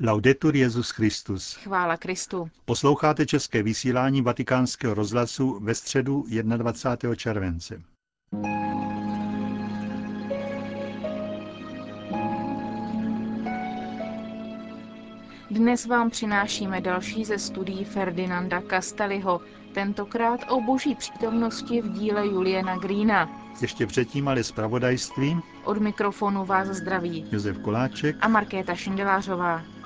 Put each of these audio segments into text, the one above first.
Laudetur Jezus Christus. Chvála Kristu. Posloucháte české vysílání Vatikánského rozhlasu ve středu 21. července. Dnes vám přinášíme další ze studií Ferdinanda Castelliho, tentokrát o boží přítomnosti v díle Juliana Greena. Ještě předtím ale zpravodajství. Od mikrofonu vás zdraví Josef Koláček a Markéta Šindelářová.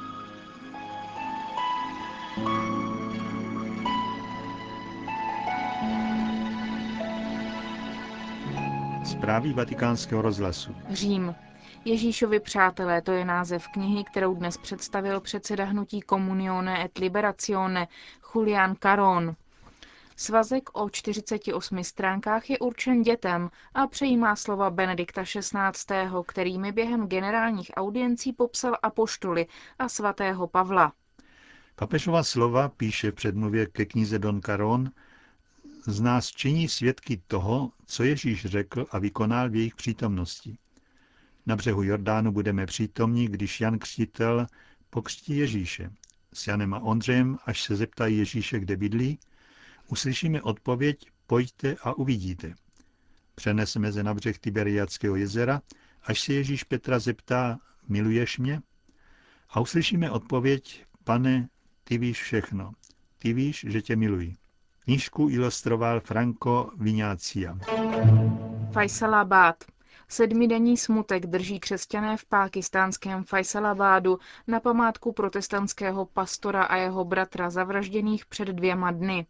Zprávy vatikánského rozhlasu. Řím. Ježíšovi přátelé, to je název knihy, kterou dnes představil předseda hnutí Comunione et Liberazione Julian Caron. Svazek o 48 stránkách je určen dětem a přejímá slova Benedikta XVI., kterými během generálních audiencí popsal apoštoly a svatého Pavla. Papežova slova píše předmluvě ke knize Don Caron, z nás činí svědky toho, co Ježíš řekl a vykonal v jejich přítomnosti. Na břehu Jordánu budeme přítomní, když Jan Křtitel pokřtí Ježíše. S Janem a Ondřejem, až se zeptají Ježíše, kde bydlí, uslyšíme odpověď pojďte a uvidíte. Přeneseme se na břeh Tiberiackého jezera, až se Ježíš Petra zeptá, miluješ mě? A uslyšíme odpověď, pane, ty víš všechno. Ty víš, že tě miluji. Knížku ilustroval Franco Vignácia. Faisalabad. Sedmidenní smutek drží křesťané v pákistánském Faisalabádu na památku protestantského pastora a jeho bratra zavražděných před dvěma dny.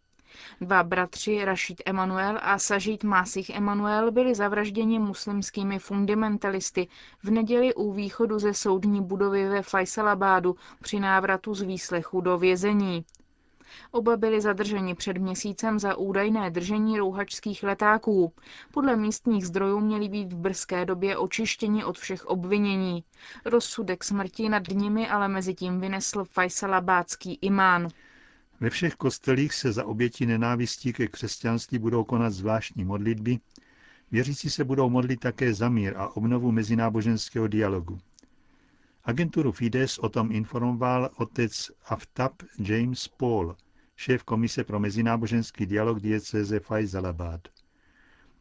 Dva bratři Rashid Emanuel a Sajid Masih Emanuel byli zavražděni muslimskými fundamentalisty v neděli u východu ze soudní budovy ve Faisalabádu při návratu z výslechu do vězení. Oba byli zadrženi před měsícem za údajné držení rouhačských letáků. Podle místních zdrojů měli být v brzké době očištěni od všech obvinění. Rozsudek smrti nad nimi ale mezi tím vynesl Faisalabádský imán. Ve všech kostelích se za oběti nenávistí ke křesťanství budou konat zvláštní modlitby. Věřící se budou modlit také za mír a obnovu mezináboženského dialogu. Agenturu Fides o tom informoval otec Aftab James Paul, šéf Komise pro mezináboženský dialog diecéze Faisalabad.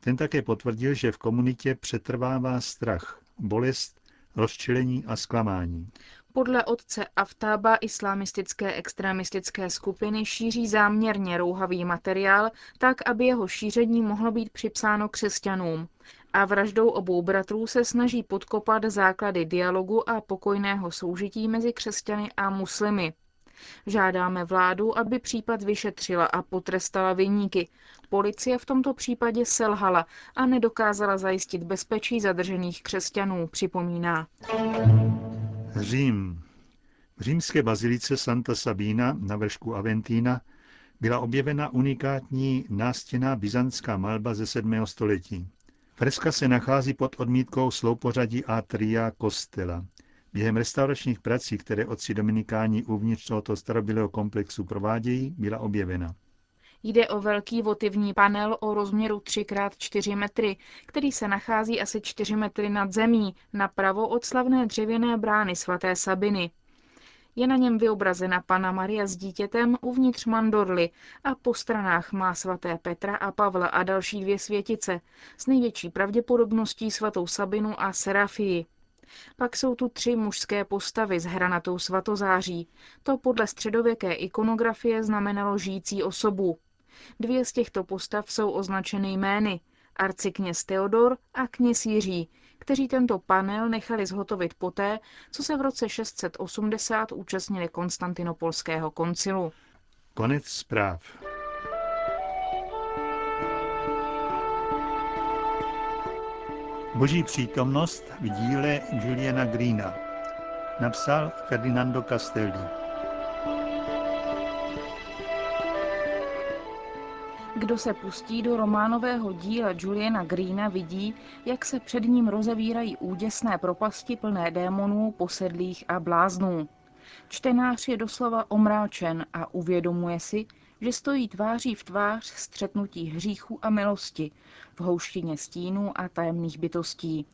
Ten také potvrdil, že v komunitě přetrvává strach, bolest, rozčilení a zklamání. Podle otce Aftába islamistické extremistické skupiny šíří záměrně rouhavý materiál, tak, aby jeho šíření mohlo být připsáno křesťanům. A vraždou obou bratrů se snaží podkopat základy dialogu a pokojného soužití mezi křesťany a muslimy. Žádáme vládu, aby případ vyšetřila a potrestala vyníky. Policie v tomto případě selhala a nedokázala zajistit bezpečí zadržených křesťanů, připomíná. Řím. V římské bazilice Santa Sabina na vršku Aventína byla objevena unikátní nástěná byzantská malba ze 7. století. Freska se nachází pod odmítkou sloupořadí Atria Kostela. Během restauračních prací, které otci dominikáni uvnitř tohoto starobylého komplexu provádějí, byla objevena. Jde o velký votivní panel o rozměru 3x4 metry, který se nachází asi 4 metry nad zemí, napravo od slavné dřevěné brány svaté Sabiny. Je na něm vyobrazena Pana Maria s dítětem uvnitř mandorly a po stranách má svaté Petra a Pavla a další dvě světice, s největší pravděpodobností svatou Sabinu a Serafii. Pak jsou tu tři mužské postavy s hranatou svatozáří. To podle středověké ikonografie znamenalo žijící osobu. Dvě z těchto postav jsou označeny jmény arcikněz Theodor a kněz Jiří, kteří tento panel nechali zhotovit poté, co se v roce 680 účastnili Konstantinopolského koncilu. Konec zpráv. Boží přítomnost v díle Juliana Greena napsal Ferdinando Castelli. Kdo se pustí do románového díla Juliana Greena vidí, jak se před ním rozevírají úděsné propasti plné démonů, posedlých a bláznů. Čtenář je doslova omráčen a uvědomuje si, že stojí tváří v tvář střetnutí hříchu a milosti, v houštině stínů a tajemných bytostí.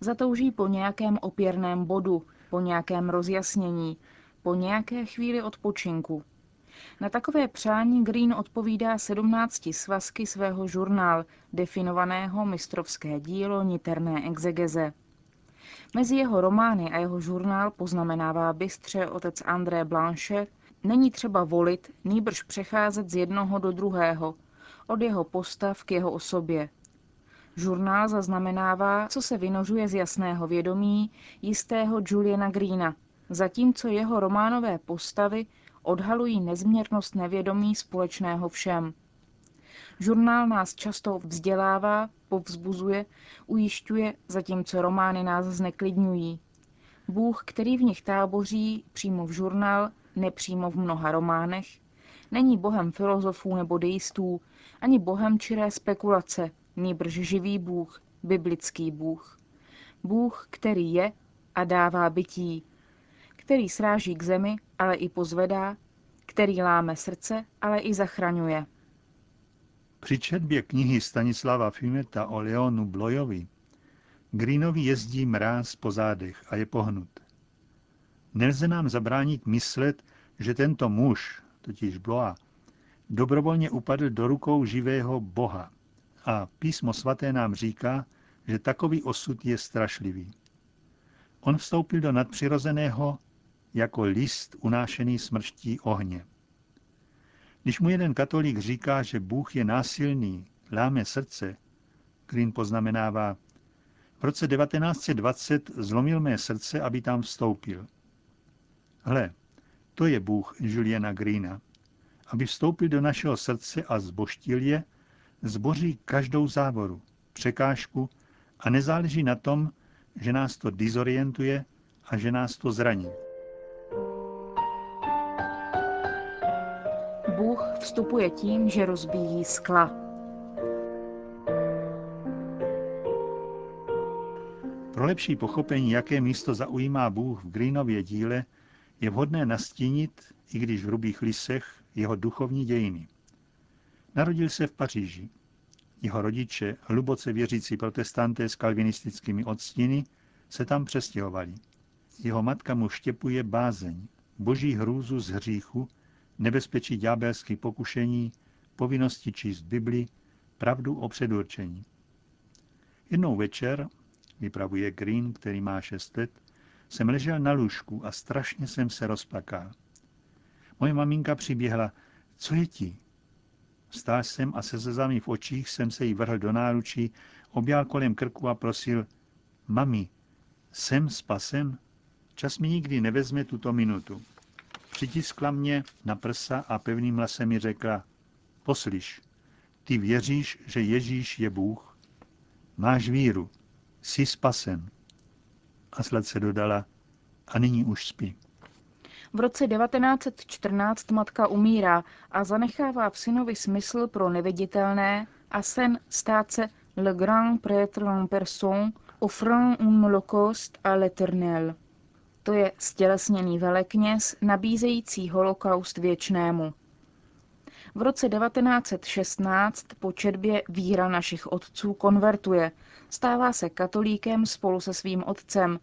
Zatouží po nějakém opěrném bodu, po nějakém rozjasnění, po nějaké chvíli odpočinku. Na takové přání Green odpovídá 17 svazky svého žurnál, definovaného mistrovské dílo niterné exegeze. Mezi jeho romány a jeho žurnál poznamenává bystře otec André Blanchet, není třeba volit, nýbrž přecházet z jednoho do druhého, od jeho postav k jeho osobě. Žurnál zaznamenává, co se vynožuje z jasného vědomí jistého Juliana Greena, zatímco jeho románové postavy odhalují nezměrnost nevědomí společného všem. Žurnál nás často vzdělává, povzbuzuje, ujišťuje, zatímco romány nás zneklidňují. Bůh, který v nich táboří přímo v žurnál, nepřímo v mnoha románech, není bohem filozofů nebo deistů, ani bohem čiré spekulace, nýbrž živý Bůh, biblický Bůh. Bůh, který je a dává bytí, který sráží k zemi, ale i pozvedá, který láme srdce, ale i zachraňuje. Při četbě knihy Stanislava Fimeta o Leonu Blojovi Greenovi jezdí mráz po zádech a je pohnut. Nelze nám zabránit myslet, že tento muž, totiž Bloa, dobrovolně upadl do rukou živého Boha. A písmo svaté nám říká, že takový osud je strašlivý. On vstoupil do nadpřirozeného jako list unášený smrští ohně. Když mu jeden katolík říká, že Bůh je násilný, láme srdce, Green poznamenává, v roce 1920 zlomil mé srdce, aby tam vstoupil. Hle, to je Bůh Juliana Greena. Aby vstoupil do našeho srdce a zboštil je, zboří každou závoru, překážku a nezáleží na tom, že nás to dizorientuje a že nás to zraní. Bůh vstupuje tím, že rozbíjí skla. Pro lepší pochopení, jaké místo zaujímá Bůh v Greenově díle, je vhodné nastínit, i když v hrubých lisech, jeho duchovní dějiny. Narodil se v Paříži. Jeho rodiče, hluboce věřící protestanté s kalvinistickými odstíny, se tam přestěhovali. Jeho matka mu štěpuje bázeň, boží hrůzu z hříchu, nebezpečí ďábelských pokušení, povinnosti číst Bibli, pravdu o předurčení. Jednou večer, vypravuje Green, který má šest let, jsem ležel na lůžku a strašně jsem se rozplakal. Moje maminka přiběhla, co je ti? Vstál jsem a se zezami v očích jsem se jí vrhl do náručí, objal kolem krku a prosil, mami, jsem spasen? Čas mi nikdy nevezme tuto minutu. Přitiskla mě na prsa a pevným hlasem mi řekla, poslyš, ty věříš, že Ježíš je Bůh? Máš víru, jsi spasen. A sladce dodala, a nyní už spí. V roce 1914 matka umírá a zanechává v synovi smysl pro neviditelné a sen stát se le grand prêtre en personne offrant un holocauste à l'éternel. To je stělesněný velekněz nabízející holokaust věčnému. V roce 1916 po četbě Víra našich otců konvertuje, stává se katolíkem spolu se svým otcem,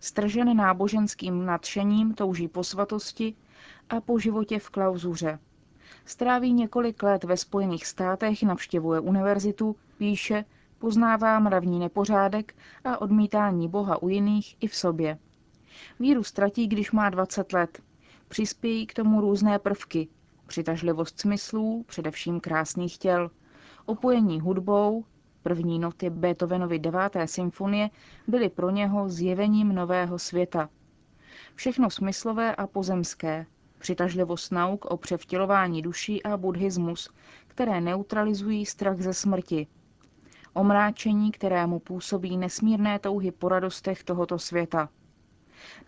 stržen náboženským nadšením touží po svatosti a po životě v klauzuře. Stráví několik let ve Spojených státech, navštěvuje univerzitu, píše, poznává mravní nepořádek a odmítání Boha u jiných i v sobě. Víru ztratí, když má 20 let. Přispějí k tomu různé prvky. Přitažlivost smyslů, především krásných těl, opojení hudbou, první noty Beethovenovy deváté symfonie byly pro něho zjevením nového světa. Všechno smyslové a pozemské, přitažlivost nauk o převtělování duší a buddhismus, které neutralizují strach ze smrti. Omráčení, kterému působí nesmírné touhy po radostech tohoto světa.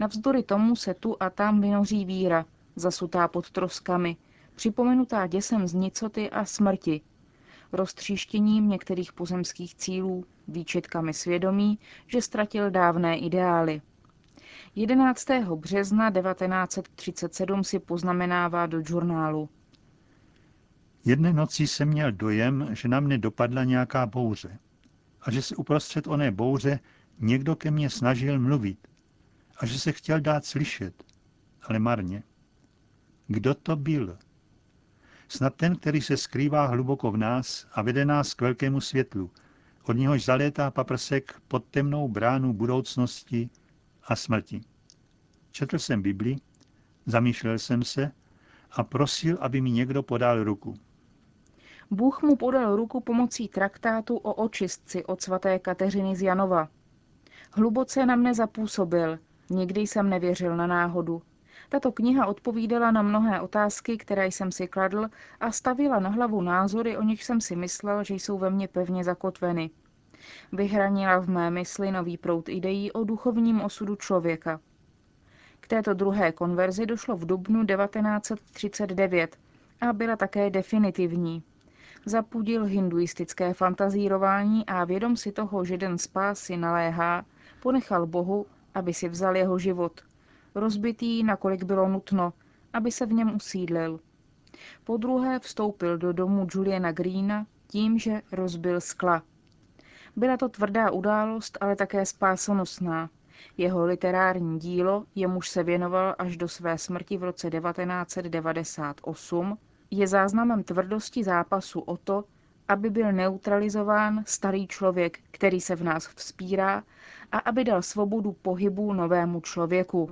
Navzdory tomu se tu a tam vynoří víra, zasutá pod troskami, připomenutá děsem z nicoty a smrti, roztříštěním některých pozemských cílů, výčitkami svědomí, že ztratil dávné ideály. 11. března 1937 si poznamenává do žurnálu. Jedné noci jsem měl dojem, že na mne dopadla nějaká bouře a že se uprostřed oné bouře někdo ke mně snažil mluvit a že se chtěl dát slyšet, ale marně. Kdo to byl? Snad ten, který se skrývá hluboko v nás a vede nás k velkému světlu, od něhož zalétá paprsek pod temnou bránu budoucnosti a smrti. Četl jsem Bibli, zamýšlel jsem se a prosil, aby mi někdo podal ruku. Bůh mu podal ruku pomocí traktátu o očistci od svaté Kateřiny z Janova. Hluboce na mne zapůsobil, nikdy jsem nevěřil na náhodu. Tato kniha odpovídala na mnohé otázky, které jsem si kladl a stavila na hlavu názory, o nich jsem si myslel, že jsou ve mně pevně zakotveny. Vyhranila v mé mysli nový proud ideí o duchovním osudu člověka. K této druhé konverzi došlo v dubnu 1939 a byla také definitivní. Zapudil hinduistické fantazírování a vědom si toho, že den spásy naléhá, ponechal Bohu, aby si vzal jeho život. Rozbitý, nakolik bylo nutno, aby se v něm usídlil. Po druhé vstoupil do domu Juliana Greena tím, že rozbil skla. Byla to tvrdá událost, ale také spásonosná. Jeho literární dílo, jemuž se věnoval až do své smrti v roce 1998, je záznamem tvrdosti zápasu o to, aby byl neutralizován starý člověk, který se v nás vzpírá, a aby dal svobodu pohybu novému člověku.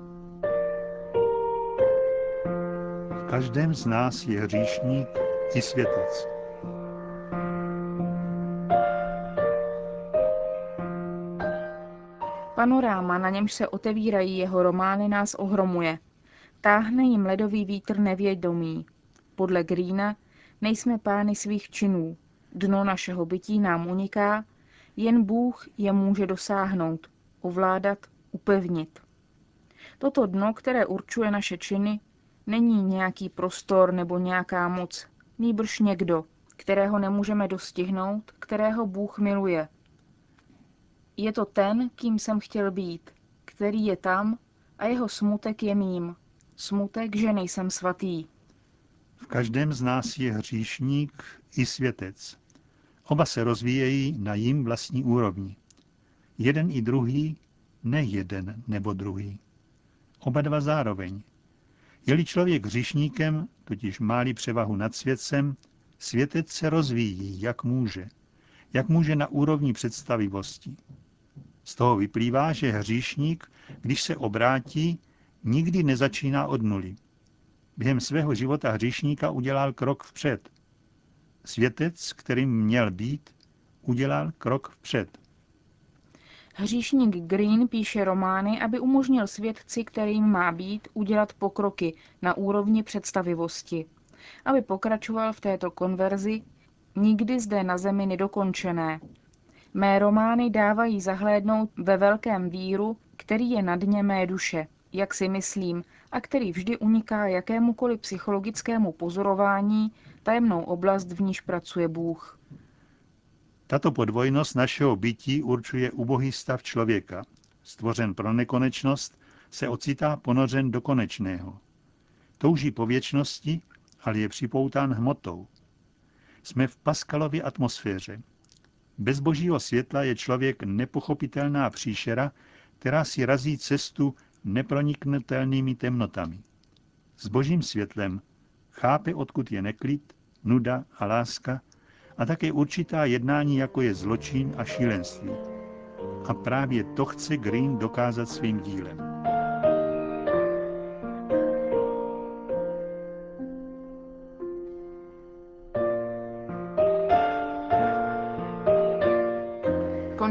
V každém z nás je hříšník i světec. Panoráma, na němž se otevírají jeho romány, nás ohromuje. Táhne jim ledový vítr nevědomý. Podle Greena nejsme pány svých činů. Dno našeho bytí nám uniká, jen Bůh je může dosáhnout, ovládat, upevnit. Toto dno, které určuje naše činy, není nějaký prostor nebo nějaká moc, nýbrž někdo, kterého nemůžeme dostihnout, kterého Bůh miluje, je to ten, kým jsem chtěl být, který je tam a jeho smutek je mým. Smutek, že nejsem svatý. V každém z nás je hříšník i světec. Oba se rozvíjejí na jím vlastní úrovni. Jeden i druhý, ne jeden nebo druhý. Oba dva zároveň. Je-li člověk hříšníkem, totiž máli převahu nad světcem, světec se rozvíjí, jak může. Jak může na úrovni představivosti. Z toho vyplývá, že hříšník, když se obrátí, nikdy nezačíná od nuly. Během svého života hříšníka udělal krok vpřed. Světec, kterým měl být, udělal krok vpřed. Hříšník Green píše romány, aby umožnil světci, kterým má být, udělat pokroky na úrovni představivosti. Aby pokračoval v této konverzi, nikdy zde na zemi nedokončené, Mé romány dávají zahlédnout ve velkém víru, který je na dně mé duše, jak si myslím, a který vždy uniká jakémukoliv psychologickému pozorování, tajemnou oblast, v níž pracuje Bůh. Tato podvojnost našeho bytí určuje ubohý stav člověka. Stvořen pro nekonečnost, se ocitá ponořen do konečného. Touží po věčnosti, ale je připoután hmotou. Jsme v Paskalově atmosféře, bez božího světla je člověk nepochopitelná příšera, která si razí cestu neproniknutelnými temnotami. S božím světlem chápe, odkud je neklid, nuda a láska a také určitá jednání, jako je zločin a šílenství. A právě to chce Green dokázat svým dílem.